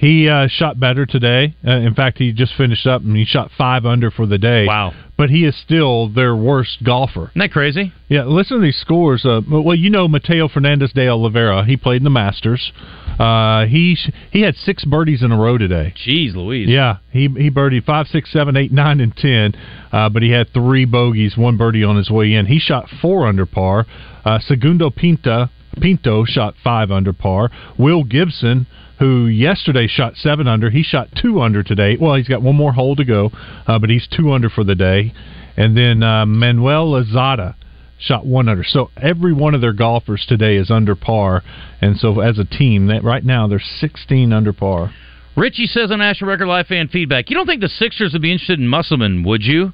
He uh, shot better today. Uh, in fact, he just finished up and he shot five under for the day. Wow. But he is still their worst golfer. Isn't that crazy? Yeah, listen to these scores. Uh, well, you know Mateo Fernandez de Oliveira. He played in the Masters. Uh, he he had six birdies in a row today. Jeez Louise. Yeah, he he birdied five, six, seven, eight, nine, and ten. Uh, but he had three bogeys, one birdie on his way in. He shot four under par. Uh, Segundo Pinta Pinto shot five under par. Will Gibson, who yesterday shot seven under, he shot two under today. Well, he's got one more hole to go, uh, but he's two under for the day. And then uh, Manuel Lozada shot one under. So every one of their golfers today is under par, and so as a team, that right now they're 16 under par. Richie says on National Record Live fan feedback, you don't think the Sixers would be interested in Musselman, would you?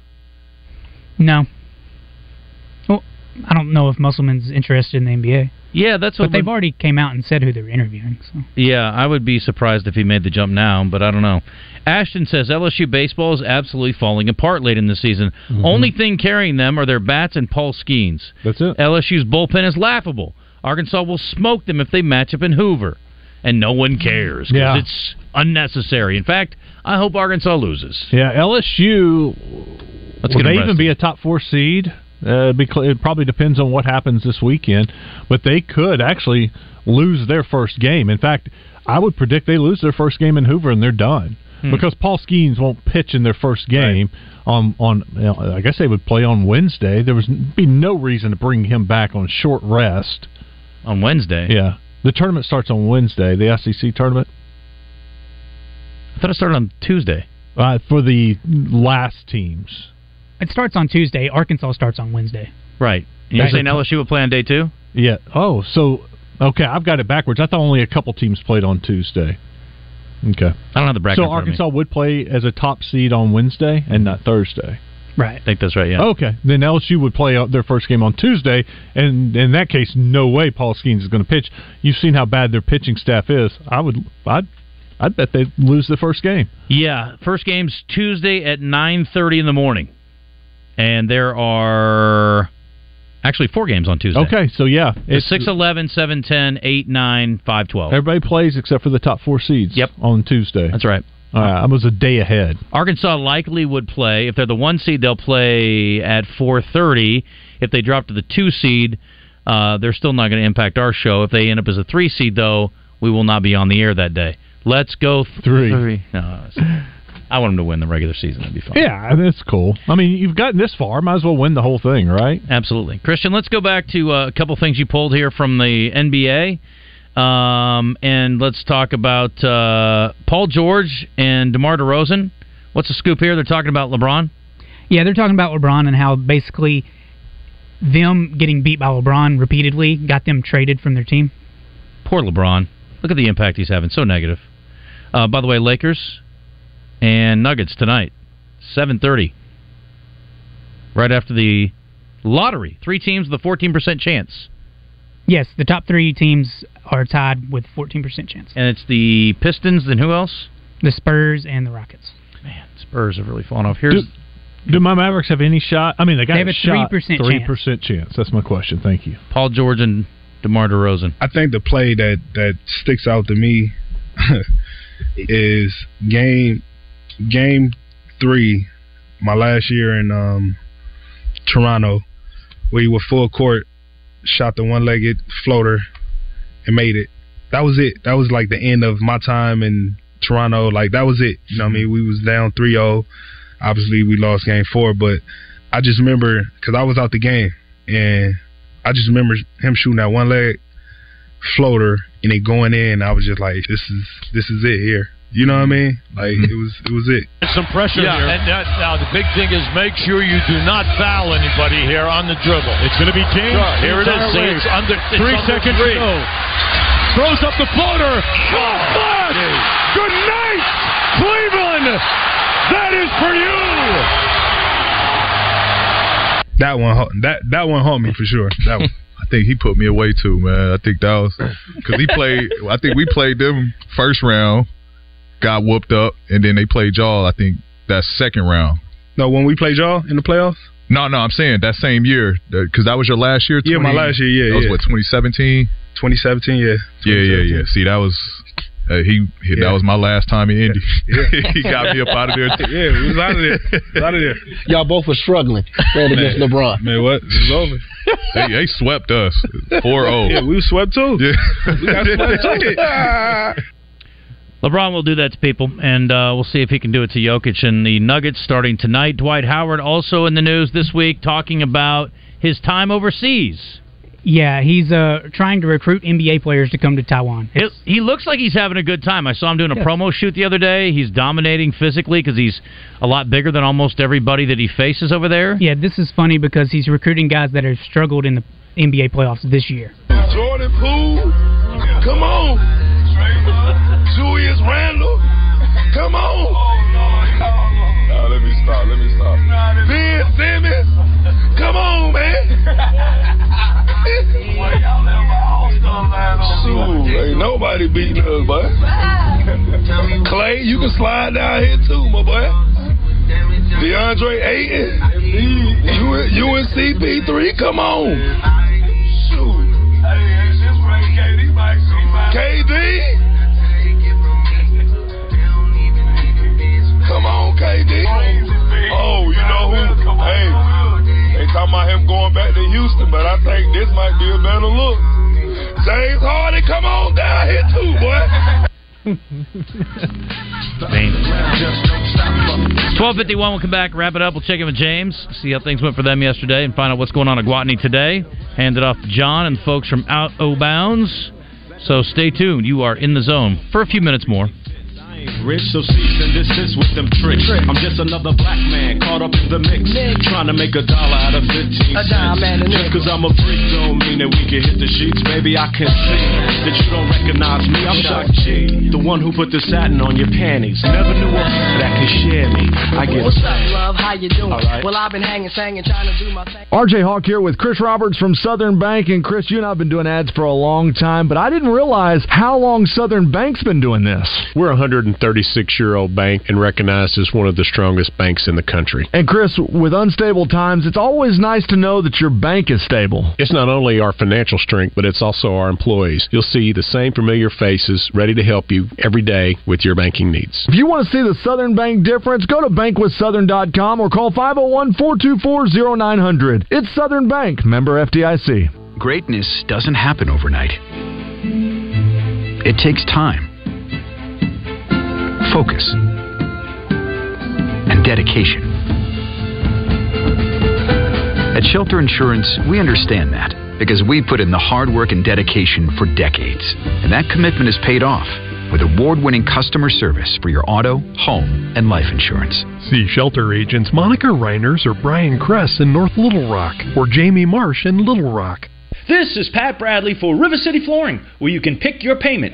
No. Well, I don't know if Musselman's interested in the NBA. Yeah, that's what. But what. they've already came out and said who they were interviewing. So Yeah, I would be surprised if he made the jump now, but I don't know. Ashton says LSU baseball is absolutely falling apart late in the season. Mm-hmm. Only thing carrying them are their bats and Paul Skenes. That's it. LSU's bullpen is laughable. Arkansas will smoke them if they match up in Hoover, and no one cares because Yeah. it's unnecessary. In fact, I hope Arkansas loses. Yeah, LSU. Let's will get 'em they even be a top four seed? Uh, it probably depends on what happens this weekend, but they could actually lose their first game. In fact, I would predict they lose their first game in Hoover and they're done Hmm. because Paul Skenes won't pitch in their first game on on. You know, I guess they would play on Wednesday. There was be no reason to bring him back on short rest on Wednesday. Yeah, the tournament starts on Wednesday. The SEC tournament. I thought it started on Tuesday. Uh, for the last teams. It starts on Tuesday. Arkansas starts on Wednesday. Right. And you're saying LSU will play on day two? Yeah. Oh, so okay, I've got it backwards. I thought only a couple teams played on Tuesday. Okay. I don't have the bracket. So in front me. Arkansas would play as a top seed on Wednesday and not Thursday. Right. I think that's right. Yeah. Okay. Then LSU would play their first game on Tuesday, and in that case, no way Paul Skenes is going to pitch. You've seen how bad their pitching staff is. I would, I'd, I'd bet they lose the first game. Yeah, first game's Tuesday at nine thirty in the morning, and there are actually four games on Tuesday. Okay, so yeah, it's 6, 11, 7, 10, 8, 9, 5, 12. Everybody plays except for the top four seeds. Yep. On Tuesday. That's right. All right, I was a day ahead. Arkansas likely would play if they're the one seed. They'll play at four thirty. If they drop to the two seed, uh, they're still not going to impact our show. If they end up as a three seed, though, we will not be on the air that day. Let's go th- Three. No, it's- I want them to win the regular season. That'd be fun. Yeah, that's cool. I mean, you've gotten this far. Might as well win the whole thing, right? Absolutely. Christian, let's go back to uh, a couple things you pulled here from the NBA. Um, and let's talk about uh, Paul George and DeMar DeRozan. What's the scoop here? They're talking about LeBron. Yeah, they're talking about LeBron and how basically them getting beat by LeBron repeatedly got them traded from their team. Poor LeBron. Look at the impact he's having. So negative. Uh, by the way, Lakers and Nuggets tonight, seven thirty. Right after the lottery, three teams with a fourteen percent chance, Yes, the top three teams are tied with 14% chance. and it's the Pistons. Then who else? The Spurs and the Rockets. Man, Spurs have really fallen off. Here's Do, do my Mavericks have any shot? I mean, they got They have a shot. 3% Three percent chance. That's my question. Thank you. Paul George and DeMar DeRozan. I think the play that that sticks out to me (laughs) is game game three, my last year in um, Toronto, he was full court, shot the one legged floater, and made it. That was it. That was like the end of my time in Toronto. Like that was it. You know I mean? We was down 3-0. Obviously, we lost game four, but I just remember because I was out the game, and I just remember him shooting that one leg floater and it going in. I was just like, this is this is it here. You know what I mean? Like it was it was it. Some pressure yeah, here. and that, now the big thing is make sure you do not foul anybody here on the dribble. It's going to be James. Sure, here it is. Center See, it's under it's Three under seconds three. to go. Throws up the floater. Oh, block! Good night, Cleveland. That is for you. That one that that one hurt me for sure. That one. I think he put me away too, man. I think that was because he played. I think we played them first round, got whooped up, and then they played y'all. I think that second round. No, when we played y'all in the playoffs. No, no, I'm saying that same year because that was your last year. Yeah, my last year, yeah, that was what 2017. 2017, yeah. Yeah, yeah, yeah. See, that was uh, he, he That was my last time in Indy. (laughs) he got me up out of there. Yeah, we was out of there. Was out of there. (laughs) Y'all both were struggling playing against LeBron. Man, what? It was over. (laughs) they, they swept us 4-0. Yeah, we swept too. Yeah. We got swept too. LeBron will do that to people, and uh, we'll see if he can do it to Jokic. And the Nuggets starting tonight. Dwight Howard also in the news this week talking about his time overseas. Yeah, he's uh, trying to recruit NBA players to come to Taiwan. It, he looks like he's having a good time. I saw him doing a Yeah. promo shoot the other day. He's dominating physically because he's a lot bigger than almost everybody that he faces over there. Yeah, this is funny because he's recruiting guys that have struggled in the NBA playoffs this year. Jordan Poole, come on. Julius Randle, Come on. nah, let me stop. Let me stop. Ben Simmons. Come on, man. (laughs) Shoot, ain't nobody beating us, boy. Klay, you can slide down here too, my boy. DeAndre Ayton, UNC P three, come on. Shoot. KD? KD. Oh, you know who? Hey, they talking about him going back to Houston, but I think this might be a better look. James Harden, come on down here too, boy. Twelve fifty one. We'll come back, wrap it up. We'll check in with James, see how things went for them yesterday, and find out what's going on at Gwatney today. Hand it off to John and folks from Out O Bounds. So stay tuned. You are in the zone for a few minutes more. Rich, so cease and desist with them tricks. I'm just another black man caught up in the mix. Trying to make a dollar out of 15 A dime and a cents. Just cause I'm a freak don't mean that we can hit the sheets. Baby, I can see that you don't recognize me. I'm Doc G, the one who put the satin on your panties. Never knew a that could share me. I get What's up, love? How you doing? Well, I've been hanging, singing, trying to do my thing. RJ Hawk here with Chris Roberts from Southern Bank. And Chris, you and I have been doing ads for a long time, but I didn't realize how long Southern Bank's been doing this. We're a 136 year old bank and recognized as one of the strongest banks in the country. And Chris, with unstable times, it's always nice to know that your bank is stable. It's not only our financial strength, but it's also our employees. You'll see the same familiar faces ready to help you every day with your banking needs. If you want to see the Southern Bank difference, go to bankwithsouthern.com or call 501 424 0900. It's Southern Bank, member FDIC. Greatness doesn't happen overnight. It takes time, focus, and dedication. At Shelter Insurance, we understand that because we put in the hard work and dedication for decades. And that commitment has paid off with award winning customer service for your auto, home, and life insurance. See shelter agents Monica Reiners or Brian Kress in North Little Rock or Jamie Marsh in Little Rock. This is Pat Bradley for River City Flooring, where you can pick your payment.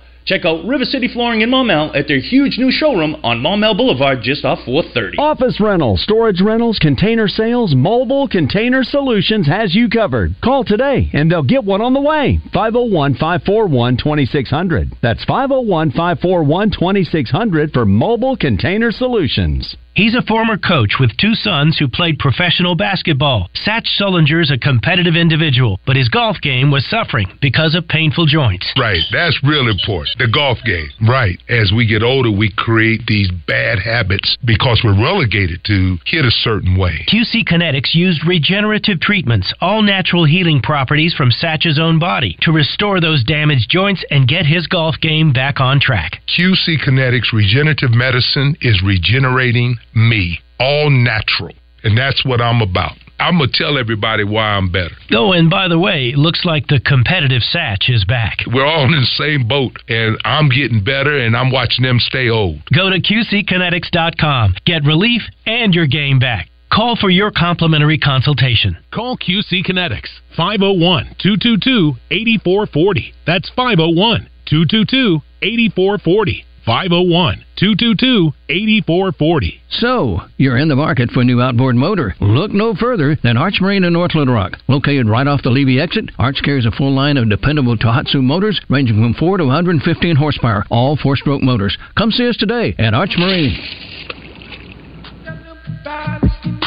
Check out River City Flooring in Maumelle at their huge new showroom on Maumelle Boulevard just off 430. Office rentals, storage rentals, container sales, mobile container solutions has you covered. Call today and they'll get one on the way. 501 541 2600. That's 501 541 2600 for mobile container solutions. He's a former coach with two sons who played professional basketball. Satch Sullinger's a competitive individual, but his golf game was suffering because of painful joints. Right, that's real important. The golf game. Right. As we get older, we create these bad habits because we're relegated to hit a certain way. QC Kinetics used regenerative treatments, all natural healing properties from Satch's own body, to restore those damaged joints and get his golf game back on track. QC Kinetics Regenerative Medicine is regenerating me, all natural. And that's what I'm about. I'm going to tell everybody why I'm better. Oh, and by the way, looks like the competitive Satch is back. We're all in the same boat, and I'm getting better, and I'm watching them stay old. Go to QCKinetics.com. Get relief and your game back. Call for your complimentary consultation. Call QC Kinetics 501 222 8440. That's 501 222 8440. 501 222 8440. So, you're in the market for a new outboard motor. Look no further than Arch Marine in North Little Rock. Located right off the Levy exit, Arch carries a full line of dependable Tohatsu motors ranging from 4 to 115 horsepower, all four stroke motors. Come see us today at Arch Marine.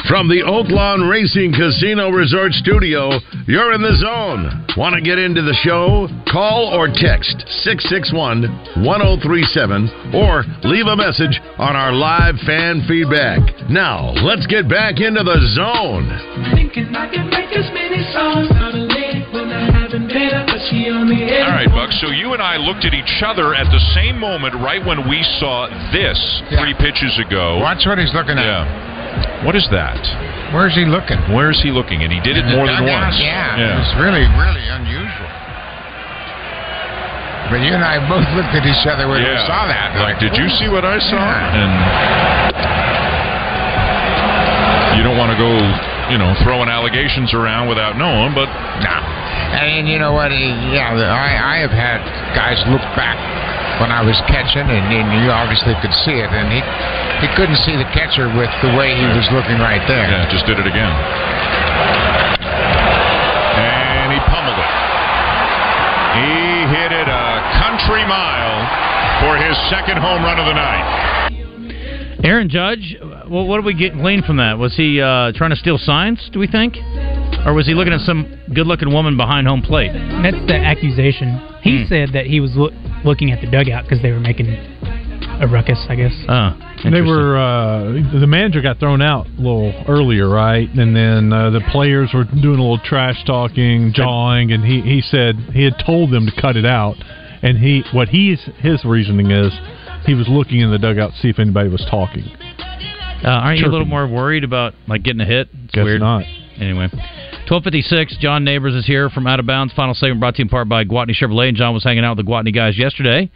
From the Oaklawn Racing Casino Resort Studio, you're in the zone. Want to get into the show? Call or text 661 1037 or leave a message on our live fan feedback. Now, let's get back into the zone. Thinking I can make as many songs out of late when I haven't been up, but she on the air. All right, Buck. So you and I looked at each other at the same moment, right when we saw this three pitches ago. Watch what he's looking at. Yeah. What is that? Where's he looking? Where is he looking? And he did it more than once. Yeah, it's really, really unusual. But you and I both looked at each other when we saw that. Like, did you see what I saw? Yeah. And you don't want to go you know, throwing allegations around without knowing, but nah. And you know what? Yeah, I, I have had guys look back when I was catching, and, and you obviously could see it, and he he couldn't see the catcher with the way he was looking right there. Yeah, just did it again. And he pummeled it. He hit it a country mile for his second home run of the night. Aaron Judge, well, what did we get gleaned from that? Was he uh, trying to steal signs? Do we think, or was he looking at some good-looking woman behind home plate? That's the accusation. He Hmm. said that he was loo- looking at the dugout because they were making a ruckus. I guess. Uh, They were uh, the manager got thrown out a little earlier, right? And then uh, the players were doing a little trash talking, jawing, and he, he said he had told them to cut it out. And he what he's his reasoning is he was looking in the dugout to see if anybody was talking. Uh, aren't you a little more worried about like getting a hit? It's Guess weird. not. Anyway, twelve fifty six. John Neighbors is here from Out of Bounds. Final segment brought to you in part by Gwatney Chevrolet. And John was hanging out with the Gwatney guys yesterday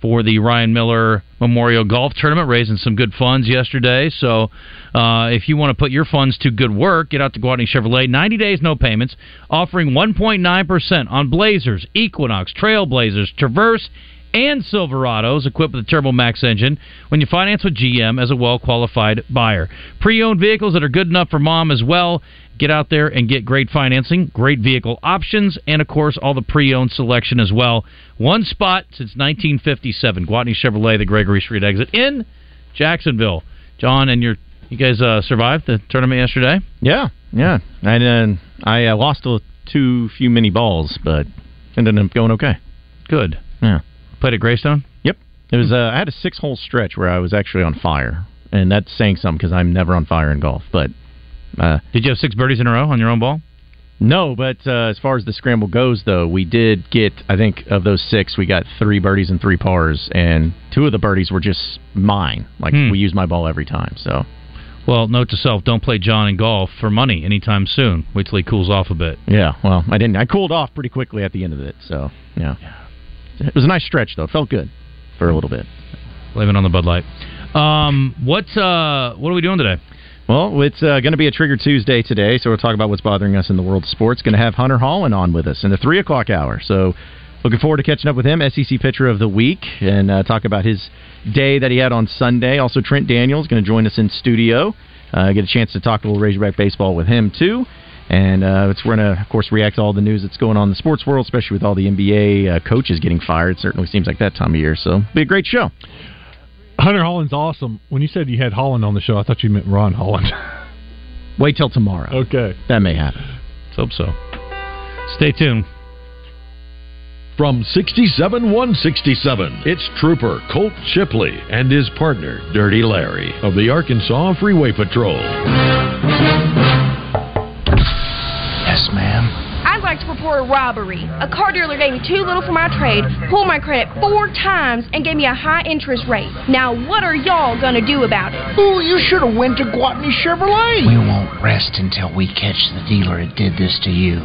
for the Ryan Miller Memorial Golf Tournament, raising some good funds yesterday. So, uh, if you want to put your funds to good work, get out to Gwatney Chevrolet. Ninety days, no payments, offering one point nine percent on Blazers, Equinox, Trailblazers, Traverse and Silverados equipped with a Turbo Max engine when you finance with GM as a well qualified buyer. Pre owned vehicles that are good enough for mom as well. Get out there and get great financing, great vehicle options, and of course, all the pre owned selection as well. One spot since 1957. Gwatney Chevrolet, the Gregory Street exit in Jacksonville. John and your you guys uh, survived the tournament yesterday? Yeah, yeah. And then I uh, lost a, too few mini balls, but ended up going okay. Good. Yeah. Played at Greystone. Yep. It was. Uh, I had a six hole stretch where I was actually on fire, and that's saying something because I'm never on fire in golf. But uh, did you have six birdies in a row on your own ball? No, but uh, as far as the scramble goes, though, we did get. I think of those six, we got three birdies and three pars, and two of the birdies were just mine. Like Hmm. we use my ball every time. So Well, note to self: don't play John in golf for money anytime soon. Wait till he cools off a bit. yeah. Well, I didn't. I cooled off pretty quickly at the end of it. So yeah, it was a nice stretch though. It felt good for a little bit. Blame it on the Bud Light. Um, what uh, what are we doing today? Well, it's uh, going to be a Trigger Tuesday today, so we'll talk about what's bothering us in the world of sports. Going to have Hunter Hollan on with us in the three o'clock hour. So, looking forward to catching up with him. SEC Pitcher of the Week, and uh, talk about his day that he had on Sunday. Also, Trent Daniels going to join us in studio. Uh, get a chance to talk a little Razorback baseball with him too. And uh, it's, we're going to, of course, react to all the news that's going on in the sports world, especially with all the NBA uh, coaches getting fired. It certainly seems like that time of year. So, be a great show. Hunter Hollan's awesome. When you said you had Hollan on the show, I thought you meant Ron Holland. (laughs) Wait till tomorrow. Okay. That may happen. Let's hope so. Stay tuned. From 67 167, it's Trooper Colt Shipley and his partner, Dirty Larry, of the Arkansas Freeway Patrol. Yes, ma'am. I'd like to report a robbery. A car dealer gave me too little for my trade, pulled my credit four times, and gave me a high interest rate. Now, what are y'all gonna do about it? Ooh, you should have went to Gwatney Chevrolet. We won't rest until we catch the dealer that did this to you.